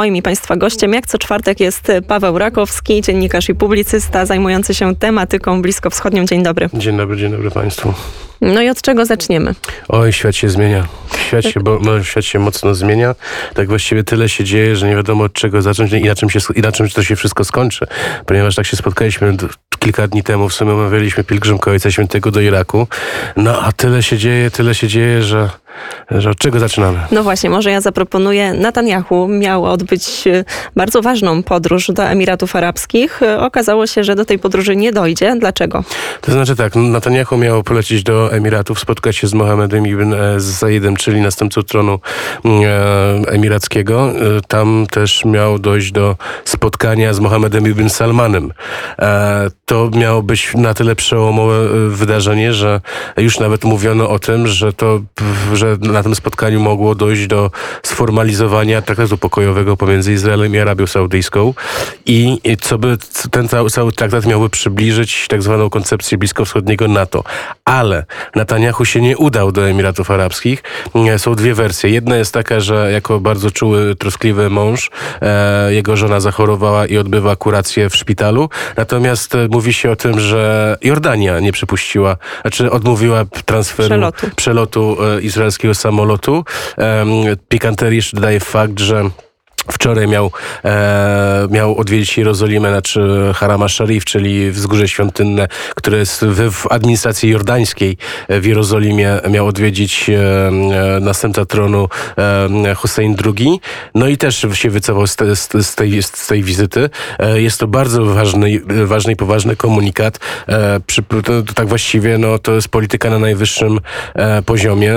Moim i Państwa gościem jak co czwartek jest Paweł Rakowski, dziennikarz i publicysta zajmujący się tematyką bliskowschodnią. Dzień dobry. Dzień dobry, dzień dobry Państwu. No i od czego zaczniemy? Oj, świat się zmienia. Świat się, bo, no, świat się mocno zmienia. Tak właściwie tyle się dzieje, że nie wiadomo od czego zacząć i na czym, się, i na czym to się wszystko skończy. Ponieważ tak się spotkaliśmy kilka dni temu, w sumie omawialiśmy pielgrzymkę Ojca Świętego do Iraku. No a tyle się dzieje, tyle się dzieje, że że od czego zaczynamy? No właśnie, może ja zaproponuję. Netanyahu miał odbyć e, bardzo ważną podróż do Emiratów Arabskich. E, okazało się, że do tej podróży nie dojdzie. Dlaczego? To znaczy tak, Netanyahu miał polecieć do Emiratów, spotkać się z Mohamedem ibn e, Zayedem, czyli następcą tronu emirackiego. Tam też miał dojść do spotkania z Mohamedem ibn Salmanem. To miało być na tyle przełomowe wydarzenie, że już nawet mówiono o tym, że to że na tym spotkaniu mogło dojść do sformalizowania traktatu pokojowego pomiędzy Izraelem i Arabią Saudyjską i co by ten cały, cały traktat miałby przybliżyć tak zwaną koncepcję bliskowschodniego NATO. Ale Netanyahu się nie udał do Emiratów Arabskich. Są dwie wersje. Jedna jest taka, że jako bardzo czuły, troskliwy mąż e, jego żona zachorowała i odbywa kurację w szpitalu. Natomiast e, mówi się o tym, że Jordania nie przypuściła, znaczy odmówiła transferu, przelotu, przelotu e, izraelskiego samolotu. Pikanterii jeszcze dodaje fakt, że Wczoraj miał, e, miał odwiedzić Jerozolimę, znaczy Harama Sharif, czyli wzgórze świątynne, które jest w, w administracji jordańskiej w Jerozolimie. Miał odwiedzić e, e następca tronu e, Hussein II. No i też się wycofał z, te, z, tej, z tej wizyty. E, jest to bardzo ważny, ważny i poważny komunikat. E, przy, to, to, tak właściwie no, to jest polityka na najwyższym e, poziomie.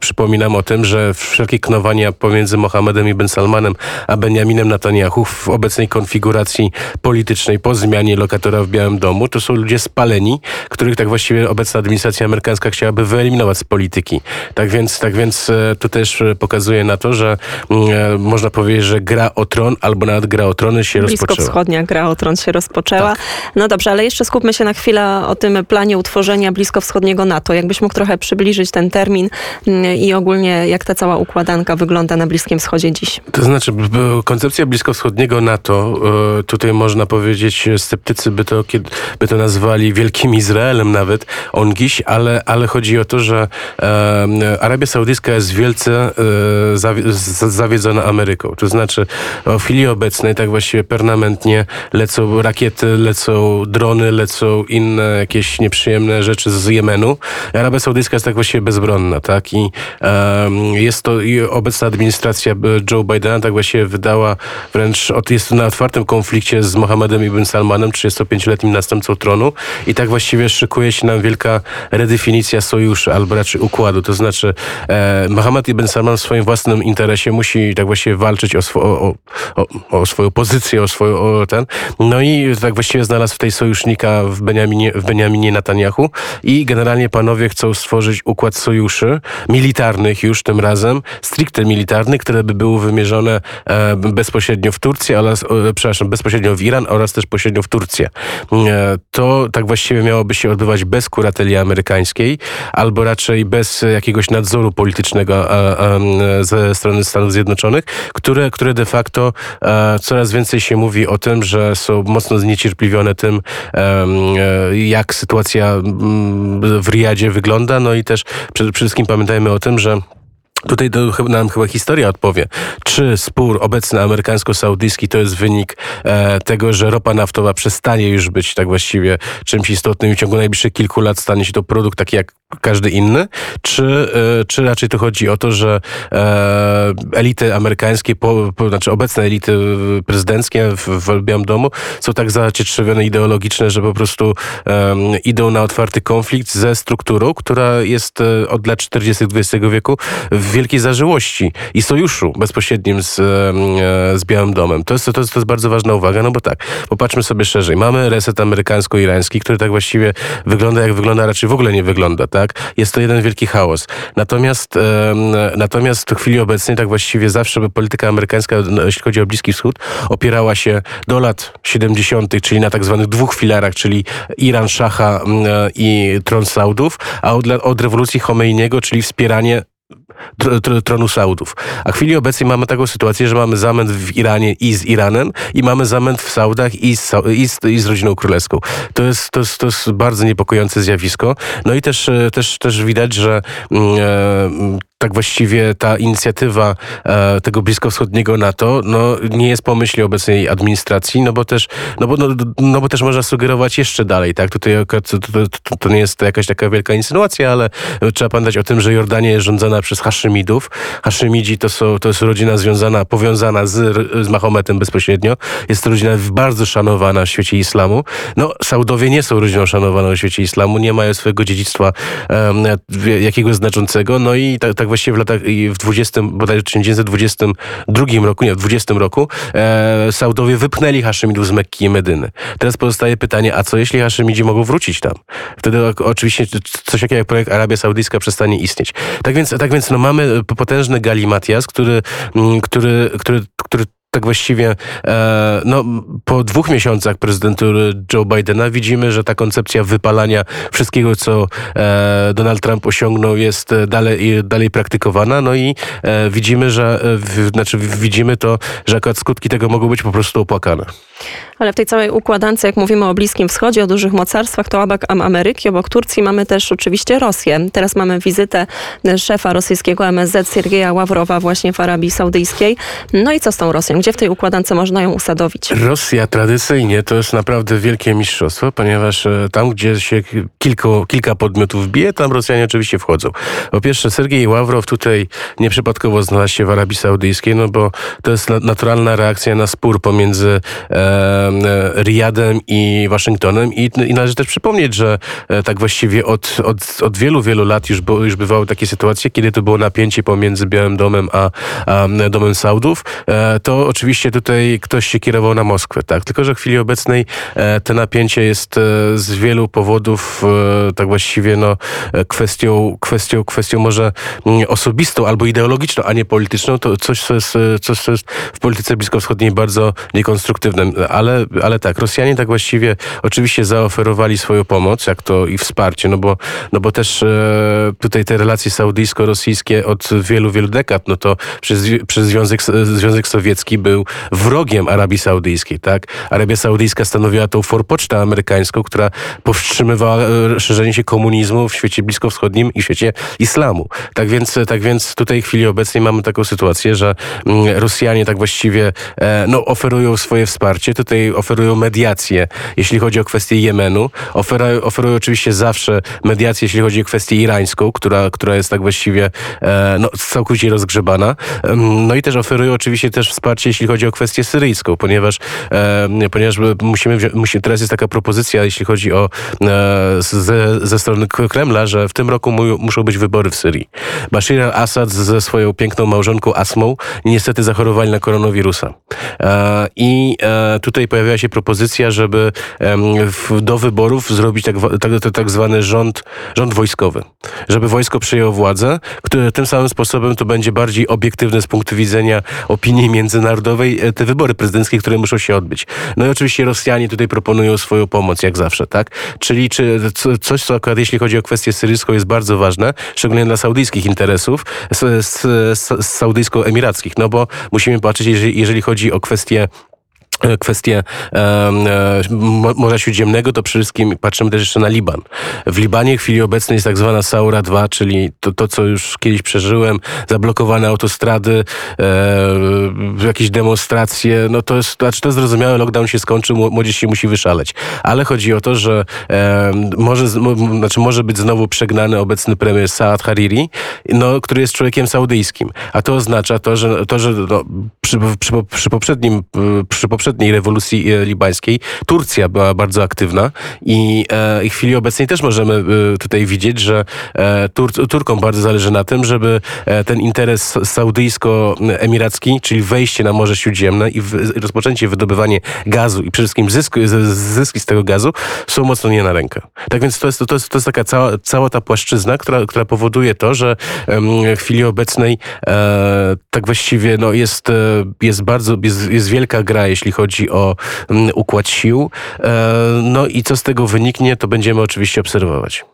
Przypominam o tym, że wszelkie knowania pomiędzy Mohamedem i Ben Salmanem a Benjaminem Netanyahu w obecnej konfiguracji politycznej po zmianie lokatora w Białym Domu, to są ludzie spaleni, których tak właściwie obecna administracja amerykańska chciałaby wyeliminować z polityki. Tak więc, tak więc e, to też pokazuje na to, że mm, e, można powiedzieć, że gra o tron albo nawet gra o trony się Blisko rozpoczęła. wschodnia gra o tron się rozpoczęła. Tak. No dobrze, ale jeszcze skupmy się na chwilę o tym planie utworzenia bliskowschodniego NATO. Jakbyś mógł trochę przybliżyć ten termin mm, i ogólnie jak ta cała układanka wygląda na Bliskim Wschodzie dziś? To znaczy koncepcja bliskowschodniego NATO, e, tutaj można powiedzieć, sceptycy by to, by to nazwali Wielkim Izraelem nawet, ongiś, ale, ale chodzi o to, że e, Arabia Saudyjska jest wielce e, zawiedzona Ameryką. To znaczy w chwili obecnej tak właściwie permanentnie lecą rakiety, lecą drony, lecą inne jakieś nieprzyjemne rzeczy z Jemenu. Arabia Saudyjska jest tak właściwie bezbronna, tak? I jest to i obecna administracja Joe Bidena tak właściwie się wydała wręcz, jest na otwartym konflikcie z Mohamedem ibn Salmanem, 35-letnim następcą tronu i tak właściwie szykuje się nam wielka redefinicja sojuszu, albo raczej układu. To znaczy e, Mohamed ibn Salman w swoim własnym interesie musi tak właściwie walczyć o, swo, o, o, o swoją pozycję, o swoją o ten. No i tak właściwie znalazł w tej sojusznika w Beniaminie, w Beniaminie Netanyahu i generalnie panowie chcą stworzyć układ sojuszy militarnych już tym razem, stricte militarnych, które by były wymierzone bezpośrednio w Turcję oraz, przepraszam, bezpośrednio w Iran oraz też pośrednio w Turcję. E, to tak właściwie miałoby się odbywać bez kurateli amerykańskiej, albo raczej bez jakiegoś nadzoru politycznego ze strony Stanów Zjednoczonych, które, które de facto e, coraz więcej się mówi o tym, że są mocno zniecierpliwione tym, jak sytuacja w Riyadzie wygląda, no i też przede wszystkim pamiętajmy o tym, że Tutaj nam chyba historia odpowie. Czy spór obecny amerykańsko-saudyjski to jest wynik e, tego, że ropa naftowa przestanie już być tak właściwie czymś istotnym i w ciągu najbliższych kilku lat stanie się to produkt taki jak każdy inny? Czy, e, czy raczej to chodzi o to, że e, elity amerykańskie, po, po, znaczy obecne elity prezydenckie w, w Białym Domu są tak zacietrzewione ideologiczne, że po prostu idą na otwarty konflikt ze strukturą, która jest e, od lat 40. XX wieku w wielkiej zażyłości i sojuszu bezpośrednim z, z Białym Domem. To jest, to, to jest bardzo ważna uwaga, no bo tak, popatrzmy sobie szerzej. Mamy reset amerykańsko-irański, który tak właściwie wygląda jak wygląda, raczej w ogóle nie wygląda, tak? Jest to jeden wielki chaos. Natomiast, natomiast w chwili obecnej tak właściwie zawsze polityka amerykańska, jeśli chodzi o Bliski Wschód, opierała się do lat 70., czyli na tak zwanych dwóch filarach, czyli Iran, Szacha i tron Saudów, a od, od rewolucji Chomeiniego, czyli wspieranie tr, tr, tronu Saudów. A w chwili obecnej mamy taką sytuację, że mamy zamęt w Iranie i z Iranem i mamy zamęt w Saudach i z, i z, i z rodziną królewską. To jest, to, jest, to jest bardzo niepokojące zjawisko. No i też, e, też, też widać, że mm, e, tak właściwie ta inicjatywa e, tego bliskowschodniego NATO no, nie jest pomyśli obecnej administracji, no bo też, no bo, no, no bo też można sugerować jeszcze dalej, tak? Tutaj to, to, to, nie jest jakaś taka wielka insynuacja, ale trzeba pamiętać o tym, że Jordania jest rządzona przez Haszymidów. Haszymidzi to, są, to jest rodzina związana, powiązana z, z Mahometem bezpośrednio. Jest to rodzina bardzo szanowana w świecie islamu. No, Saudowie nie są rodziną szanowaną w świecie islamu, nie mają swojego dziedzictwa um, jakiegoś znaczącego, no i tak, tak właściwie w latach, w 20, bodajże 1922 roku, nie, w 20 roku, e, Saudowie wypchnęli Haszymidów z Mekki i Medyny. Teraz pozostaje pytanie, a co jeśli Haszymidzi mogą wrócić tam? Wtedy oczywiście coś takiego jak projekt Arabia Saudyjska przestanie istnieć. Tak więc, tak więc no, mamy potężny galimatias, który, mm, który, który, który tak właściwie e, no, po dwóch miesiącach prezydentury Joe Bidena widzimy, że ta koncepcja wypalania wszystkiego, co e, Donald Trump osiągnął, jest dalej, dalej praktykowana. No i e, widzimy, że w, znaczy widzimy to, że akurat skutki tego mogą być po prostu opłakane. Ale w tej całej układance, jak mówimy o Bliskim Wschodzie, o dużych mocarstwach, to obok Ameryki, obok Turcji mamy też oczywiście Rosję. Teraz mamy wizytę szefa rosyjskiego MSZ Siergieja Ławrowa właśnie w Arabii Saudyjskiej. No i co z tą Rosją? Gdzie w tej układance można ją usadowić? Rosja tradycyjnie to jest naprawdę wielkie mistrzostwo, ponieważ e, tam, gdzie się kilku, kilka podmiotów bije, tam Rosjanie oczywiście wchodzą. Po pierwsze, Sergiej Ławrow tutaj nieprzypadkowo znalazł się w Arabii Saudyjskiej, no bo to jest naturalna reakcja na spór pomiędzy e, Riyadem i Waszyngtonem i, i należy też przypomnieć, że e, tak właściwie od, od, od wielu, wielu lat już, bo, już bywały takie sytuacje, kiedy to było napięcie pomiędzy Białym Domem a, a Domem Saudów, e, to oczywiście tutaj ktoś się kierował na Moskwę, tak? Tylko, że w chwili obecnej e, te napięcie jest z wielu powodów tak właściwie no, kwestią, kwestią, kwestią może mm, osobistą albo ideologiczną, a nie polityczną, to coś, co jest, coś, co jest w polityce bliskowschodniej bardzo niekonstruktywne. Ale, ale tak, Rosjanie tak właściwie oczywiście zaoferowali swoją pomoc, jak to i wsparcie, no bo, no bo też e, tutaj te relacje saudyjsko-rosyjskie od wielu, wielu dekad, no to przez, przez Związek, Związek Sowiecki był wrogiem Arabii Saudyjskiej, tak? Arabia Saudyjska stanowiła tą forpocztę amerykańską, która powstrzymywała e, szerzenie się komunizmu w świecie bliskowschodnim i świecie islamu. Tak więc, tak więc tutaj w chwili obecnej mamy taką sytuację, że mm, Rosjanie tak właściwie e, no, oferują swoje wsparcie. Tutaj oferują mediację, jeśli chodzi o kwestię Jemenu. Oferują, oferują oczywiście zawsze mediację, jeśli chodzi o kwestię irańską, która, która jest tak właściwie e, no, całkowicie rozgrzebana. No i też oferują oczywiście też wsparcie, jeśli chodzi o kwestię syryjską, ponieważ, e, ponieważ musimy, teraz jest taka propozycja, jeśli chodzi o e, ze, ze strony Kremla, że w tym roku mu, muszą być wybory w Syrii. Bashir al-Assad ze swoją piękną małżonką Asmą niestety zachorowali na koronawirusa. E, I e, tutaj pojawiła się propozycja, żeby do wyborów zrobić tak, tak, tak zwany rząd, rząd wojskowy. Żeby wojsko przyjęło władzę, które tym samym sposobem to będzie bardziej obiektywne z punktu widzenia opinii międzynarodowej e, te wybory prezydenckie, które muszą się odbyć. No i oczywiście Rosjanie tutaj proponują swoją pomoc, jak zawsze, tak? Czyli czy coś, co akurat jeśli chodzi o kwestię syryjską jest bardzo ważne, szczególnie dla saudyjskich interesów, z, z, z saudyjsko-emirackich, no bo musimy patrzeć, jeżeli, jeżeli chodzi o kwestię kwestię e, Morza Śródziemnego, to przede wszystkim patrzymy też jeszcze na Liban. W Libanie w chwili obecnej jest tak zwana Saura 2, czyli to, to co już kiedyś przeżyłem, zablokowane autostrady, e, jakieś demonstracje, no to jest, znaczy to jest zrozumiałe, lockdown się skończy, młodzież się musi wyszaleć. Ale chodzi o to, że e, może, znaczy może być znowu przegnany obecny premier Saad Hariri, no, który jest człowiekiem saudyjskim. A to oznacza to, że, to, że no, przy, przy, przy poprzednim, przy poprzednim poprzedniej rewolucji e, libańskiej Turcja była bardzo aktywna i e, w chwili obecnej też możemy e, tutaj widzieć, że Tur Turkom bardzo zależy na tym, żeby ten interes saudyjsko-emiracki, czyli wejście na Morze Śródziemne i rozpoczęcie wydobywanie gazu i przede wszystkim zysku, zyski z tego gazu są mocno nie na rękę. Tak więc to jest, to jest, to jest taka cała, cała ta płaszczyzna, która, która powoduje to, że w chwili obecnej tak właściwie no, jest, jest bardzo, jest, jest wielka gra, jeśli chodzi o mm, układ sił. E, no i co z tego wyniknie, to będziemy oczywiście obserwować.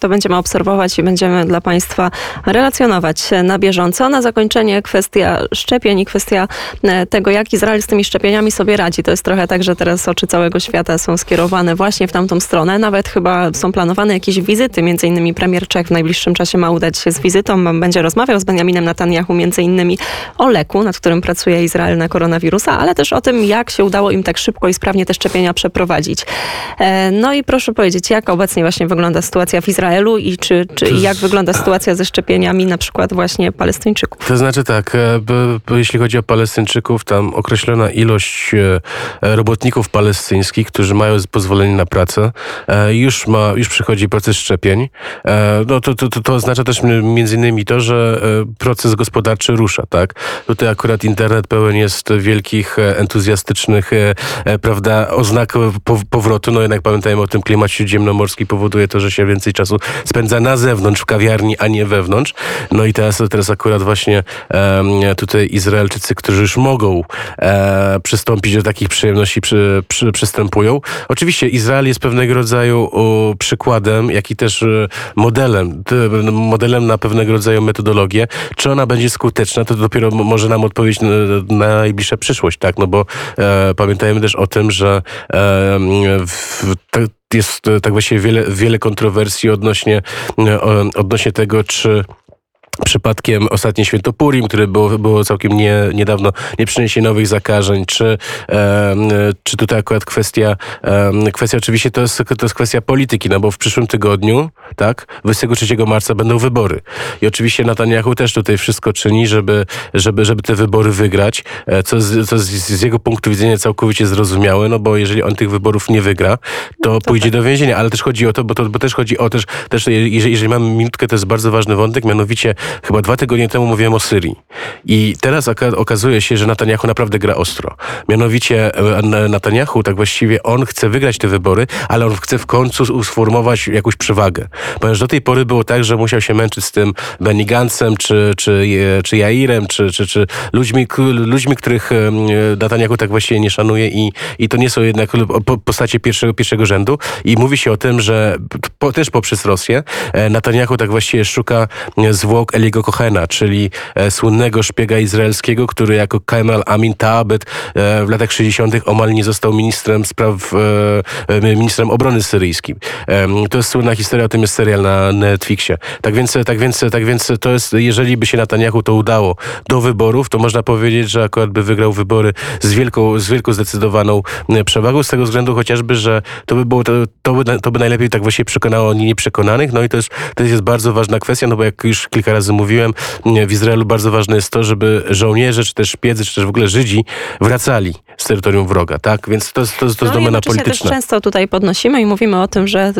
To będziemy obserwować i będziemy dla Państwa relacjonować na bieżąco. Na zakończenie kwestia szczepień i kwestia e, tego, jak Izrael z tymi szczepieniami sobie radzi. To jest trochę tak, że teraz oczy całego świata są skierowane właśnie w tamtą stronę. Nawet chyba są planowane jakieś wizyty, między innymi premier Czech w najbliższym czasie ma udać się z wizytą. Będzie rozmawiał z Benjaminem Netanyahu między innymi o leku, nad którym pracuje Izrael na koronawirusa, ale też o tym, jak się udało im tak szybko i sprawnie te szczepienia przeprowadzić. E, no i proszę powiedzieć, jak obecnie właśnie wygląda sytuacja w Izraelu i czy, czy jak wygląda sytuacja ze szczepieniami na przykład właśnie Palestyńczyków? To znaczy tak, e, jeśli chodzi o Palestyńczyków, tam określona ilość e, robotników palestyńskich, którzy mają pozwolenie na pracę, e, już ma, już przychodzi proces szczepień. No to, to, to, to oznacza też między innymi to, że proces gospodarczy rusza, tak? Tutaj akurat internet pełen jest wielkich, entuzjastycznych, prawda, oznak powrotu. No jednak pamiętajmy o tym klimacie śródziemnomorskim powoduje to, że się więcej czasu spędza na zewnątrz w kawiarni, a nie wewnątrz. No i teraz, teraz akurat właśnie e, tutaj Izraelczycy, którzy już mogą e, przystąpić do takich przyjemności, przy, przy, przystępują. Oczywiście Izrael jest pewnego rodzaju o, przykładem, jak i też e, modelem, modelem na pewnego rodzaju metodologię. Czy ona będzie skuteczna, to dopiero może nam odpowiedzieć na, na najbliższa przyszłość, tak? No bo e, pamiętajmy też o tym, że w, jest tak właściwie wiele, wiele kontrowersji odnośnie, odnośnie tego, czy przypadkiem ostatnie święto Purim, które było, było całkiem nie, niedawno, nie przyniesie nowych zakażeń, czy, e, czy tutaj akurat kwestia, e, kwestia oczywiście to jest, to jest kwestia polityki, no bo w przyszłym tygodniu, tak, 23 marca będą wybory. I oczywiście Netanyahu też tutaj wszystko czyni, żeby, żeby, żeby te wybory wygrać, e, co, z, co z, z, jego punktu widzenia całkowicie zrozumiałe, no bo jeżeli on tych wyborów nie wygra, to, no to pójdzie tak. do więzienia, ale też chodzi o to, bo, to, bo też chodzi o też, też jeżeli, jeżeli mamy minutkę, to jest bardzo ważny wątek, mianowicie Chyba dwa tygodnie temu mówiłem o Syrii. I teraz okazuje się, że Netanyahu naprawdę gra ostro. Mianowicie e, Netanyahu, tak właściwie on chce wygrać te wybory, ale on chce w końcu sformować jakąś przewagę. Ponieważ do tej pory było tak, że musiał się męczyć z tym Benny Gantzem, czy, czy, czy Jairem, czy, czy, czy ludźmi, ludźmi, których e, Netanyahu tak właściwie nie szanuje i, i to nie są jednak postacie pierwszego, pierwszego rzędu. I mówi się o tym, że po, też poprzez Rosję e, Netanyahu tak właściwie szuka zwłok Eliego Kohena, czyli e, słynnego szpiega izraelskiego, który jako Kemal Amin Taabet e, w latach 60. omal nie został ministrem spraw, e, ministrem obrony syryjskim. To jest słynna historia, o tym jest serial na Netflixie. Tak więc, tak więc, tak więc to jest, jeżeli by się Netanyahu to udało do wyborów, to można powiedzieć, że akurat by wygrał wybory z wielką, z wielką zdecydowaną przewagą, z tego względu chociażby, że to by było, to, to, by, to by najlepiej tak właśnie przekonało nieprzekonanych, no i to jest, to jest bardzo ważna kwestia, no bo jak już kilka razy mówiłem, mówiłem, w Izraelu bardzo ważne jest to, żeby żołnierze, czy też szpiedzy, czy też w ogóle Żydzi wracali z terytorium wroga, tak? Więc to, to, to jest no domena polityczna. Też często tutaj podnosimy i mówimy o tym, że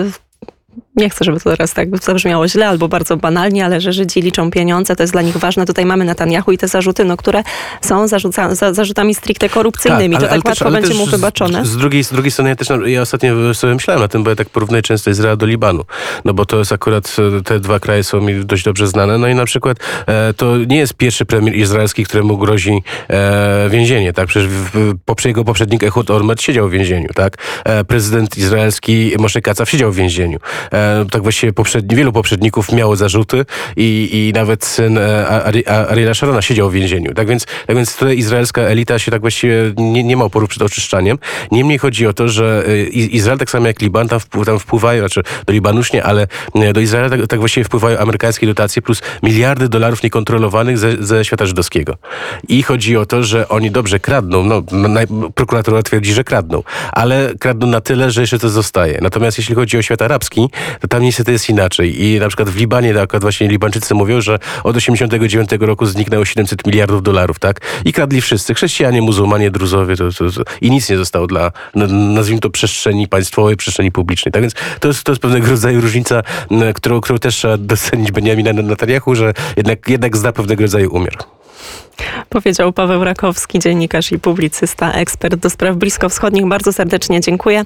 nie chcę, żeby to teraz tak zabrzmiało źle albo bardzo banalnie, ale że Żydzi liczą pieniądze, to jest dla nich ważne. Tutaj mamy Netanyahu i te zarzuty, no, które są zarzuca, za, zarzutami stricte korupcyjnymi. Tak, ale, to tak ale łatwo też, będzie mu wybaczone. Z, z, drugiej, z drugiej strony ja też ja ostatnio sobie myślałem na tym, bo ja tak porównuję często Izrael do Libanu. No bo to jest akurat, e, te dwa kraje są mi dość dobrze znane. No i na przykład e, to nie jest pierwszy premier izraelski, któremu grozi e, więzienie, tak? Przecież w, w, jego poprzednik Ehud Olmert siedział w więzieniu, tak? E, prezydent izraelski Moshe Kacaw siedział w więzieniu. E, tak właściwie poprzedni, wielu poprzedników miało zarzuty i, i nawet syn e, Ariela Sharona siedział w więzieniu. Tak więc, tak więc tutaj izraelska elita się tak właściwie nie, nie ma oporu przed oczyszczaniem. Niemniej chodzi o to, że e, Izrael tak samo jak Liban tam, wpływ, tam wpływają, znaczy do Libanu już nie, ale e, do Izraela tak, tak właściwie wpływają amerykańskie dotacje plus miliardy dolarów niekontrolowanych ze, ze świata żydowskiego. I chodzi o to, że oni dobrze kradną, no prokuratura twierdzi, że kradną, ale kradną na tyle, że jeszcze to zostaje. Natomiast jeśli chodzi o świat arabski, tam niestety jest inaczej. I na przykład w Libanie, tak właśnie Libańczycy mówią, że od 89 roku zniknęło 700 miliardów dolarów, tak? I kradli wszyscy. Chrześcijanie, muzułmanie, druzowie. To, to, to, I nic nie zostało dla, nazwijmy to, przestrzeni państwowej, przestrzeni publicznej. Tak więc to jest, to jest pewnego rodzaju różnica, którą, którą też trzeba docenić Benjamina Netanyahu, że jednak, jednak zna pewnego rodzaju umiar. Powiedział Paweł Rakowski, dziennikarz i publicysta, ekspert do spraw bliskowschodnich. Bardzo serdecznie dziękuję.